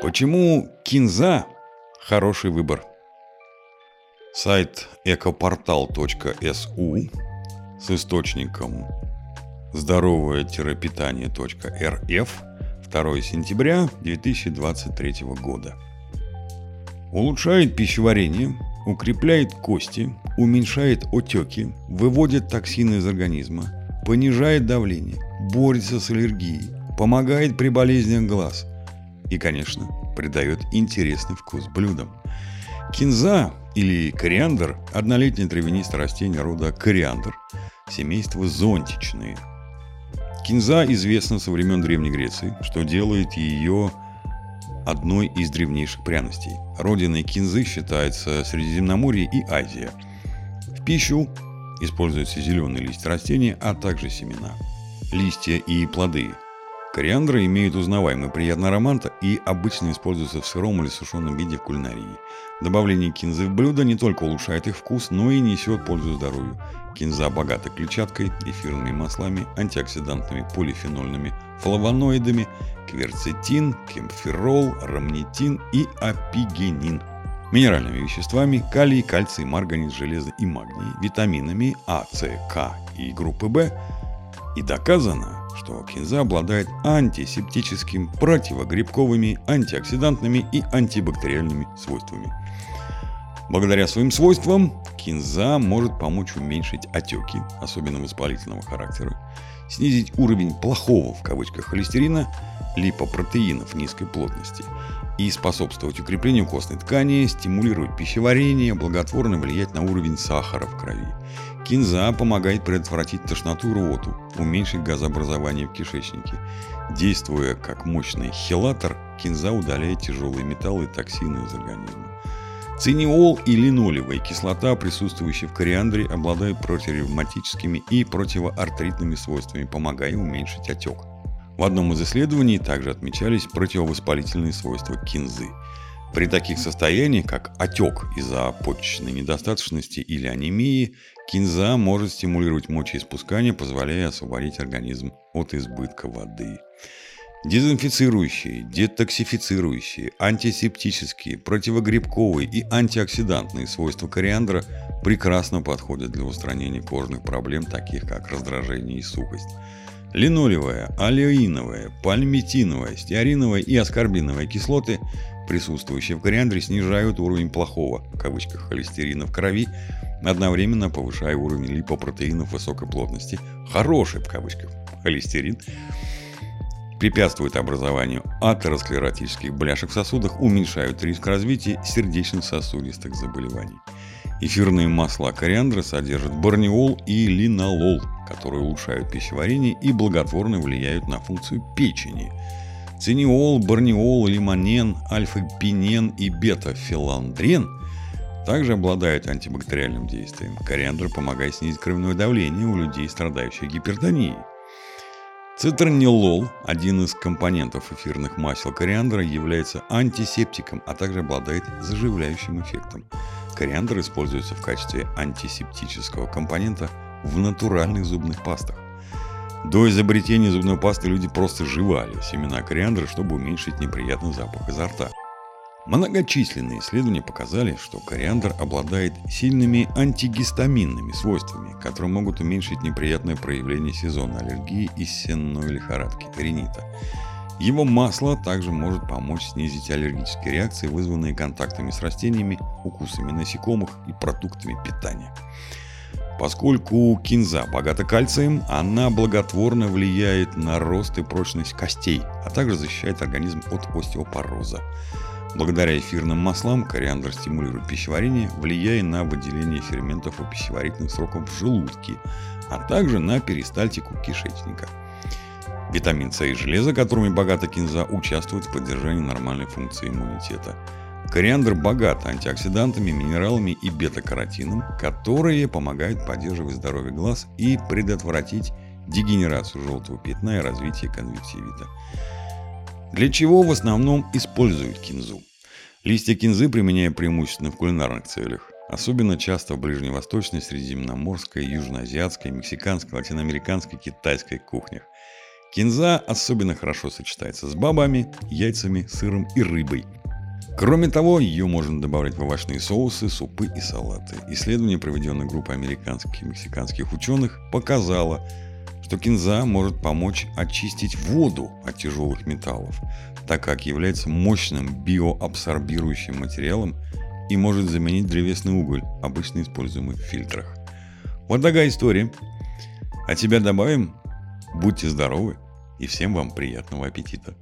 Почему кинза – хороший выбор? Сайт экопортал.су с источником здоровое-питание.рф 2 сентября 2023 года. Улучшает пищеварение, укрепляет кости, уменьшает отеки, выводит токсины из организма, понижает давление, борется с аллергией, помогает при болезнях глаз и, конечно, придает интересный вкус блюдам. Кинза или кориандр – однолетнее травянистое растение рода кориандр, семейство зонтичные. Кинза известна со времен Древней Греции, что делает ее одной из древнейших пряностей. Родиной кинзы считается Средиземноморье и Азия. В пищу используются зеленые листья растения, а также семена. Листья и плоды кориандра имеют узнаваемый приятный аромат и обычно используются в сыром или сушеном виде в кулинарии. Добавление кинзы в блюдо не только улучшает их вкус, но и несет пользу здоровью. Кинза богата клетчаткой, эфирными маслами, антиоксидантами, полифенольными, флавоноидами, кверцетин, кемферол, рамнитин и апигенин. Минеральными веществами – калий, кальций, марганец, железо и магний, витаминами А, С, К и группы В. И доказано, что кинза обладает антисептическим, противогрибковыми, антиоксидантными и антибактериальными свойствами. Благодаря своим свойствам кинза может помочь уменьшить отеки, особенно воспалительного характера, снизить уровень плохого в кавычках холестерина, липопротеинов низкой плотности и способствовать укреплению костной ткани, стимулировать пищеварение, благотворно влиять на уровень сахара в крови. Кинза помогает предотвратить тошноту и рвоту, уменьшить газообразование в кишечнике. Действуя как мощный хелатор, кинза удаляет тяжелые металлы и токсины из организма. Циниол и линолевая кислота, присутствующие в кориандре, обладают противоревматическими и противоартритными свойствами, помогая уменьшить отек. В одном из исследований также отмечались противовоспалительные свойства кинзы. При таких состояниях, как отек из-за почечной недостаточности или анемии, кинза может стимулировать мочеиспускание, позволяя освободить организм от избытка воды. Дезинфицирующие, детоксифицирующие, антисептические, противогрибковые и антиоксидантные свойства кориандра прекрасно подходят для устранения кожных проблем, таких как раздражение и сухость. Линолевая, аллеиновая, пальмитиновая, стеариновая и аскорбиновая кислоты, присутствующие в кориандре, снижают уровень плохого, в кавычках, холестерина в крови, одновременно повышая уровень липопротеинов высокой плотности, хороший, в кавычках, холестерин, препятствуют образованию атеросклеротических бляшек в сосудах, уменьшают риск развития сердечно-сосудистых заболеваний. Эфирные масла кориандра содержат барниол и линолол, которые улучшают пищеварение и благотворно влияют на функцию печени. Циниол, барниол, лимонен, альфа-пинен и бета-филандрен также обладают антибактериальным действием. Кориандр помогает снизить кровяное давление у людей, страдающих гипертонией. Цитронилол, один из компонентов эфирных масел кориандра, является антисептиком, а также обладает заживляющим эффектом. Кориандр используется в качестве антисептического компонента в натуральных зубных пастах. До изобретения зубной пасты люди просто жевали семена кориандра, чтобы уменьшить неприятный запах изо рта. Многочисленные исследования показали, что кориандр обладает сильными антигистаминными свойствами, которые могут уменьшить неприятное проявление сезонной аллергии и сенной лихорадки ринита. Его масло также может помочь снизить аллергические реакции, вызванные контактами с растениями, укусами насекомых и продуктами питания. Поскольку кинза богата кальцием, она благотворно влияет на рост и прочность костей, а также защищает организм от остеопороза. Благодаря эфирным маслам кориандр стимулирует пищеварение, влияя на выделение ферментов и пищеварительных сроков в желудке, а также на перистальтику кишечника. Витамин С и железо, которыми богата кинза, участвуют в поддержании нормальной функции иммунитета. Кориандр богат антиоксидантами, минералами и бета-каротином, которые помогают поддерживать здоровье глаз и предотвратить дегенерацию желтого пятна и развитие конъюнктивита. Для чего в основном используют кинзу? Листья кинзы применяют преимущественно в кулинарных целях. Особенно часто в ближневосточной, средиземноморской, южноазиатской, мексиканской, латиноамериканской, китайской кухнях. Кинза особенно хорошо сочетается с бобами, яйцами, сыром и рыбой. Кроме того, ее можно добавлять в овощные соусы, супы и салаты. Исследование, проведенное группой американских и мексиканских ученых, показало, что кинза может помочь очистить воду от тяжелых металлов, так как является мощным биоабсорбирующим материалом и может заменить древесный уголь, обычно используемый в фильтрах. Вот такая история. А тебя добавим? Будьте здоровы и всем вам приятного аппетита.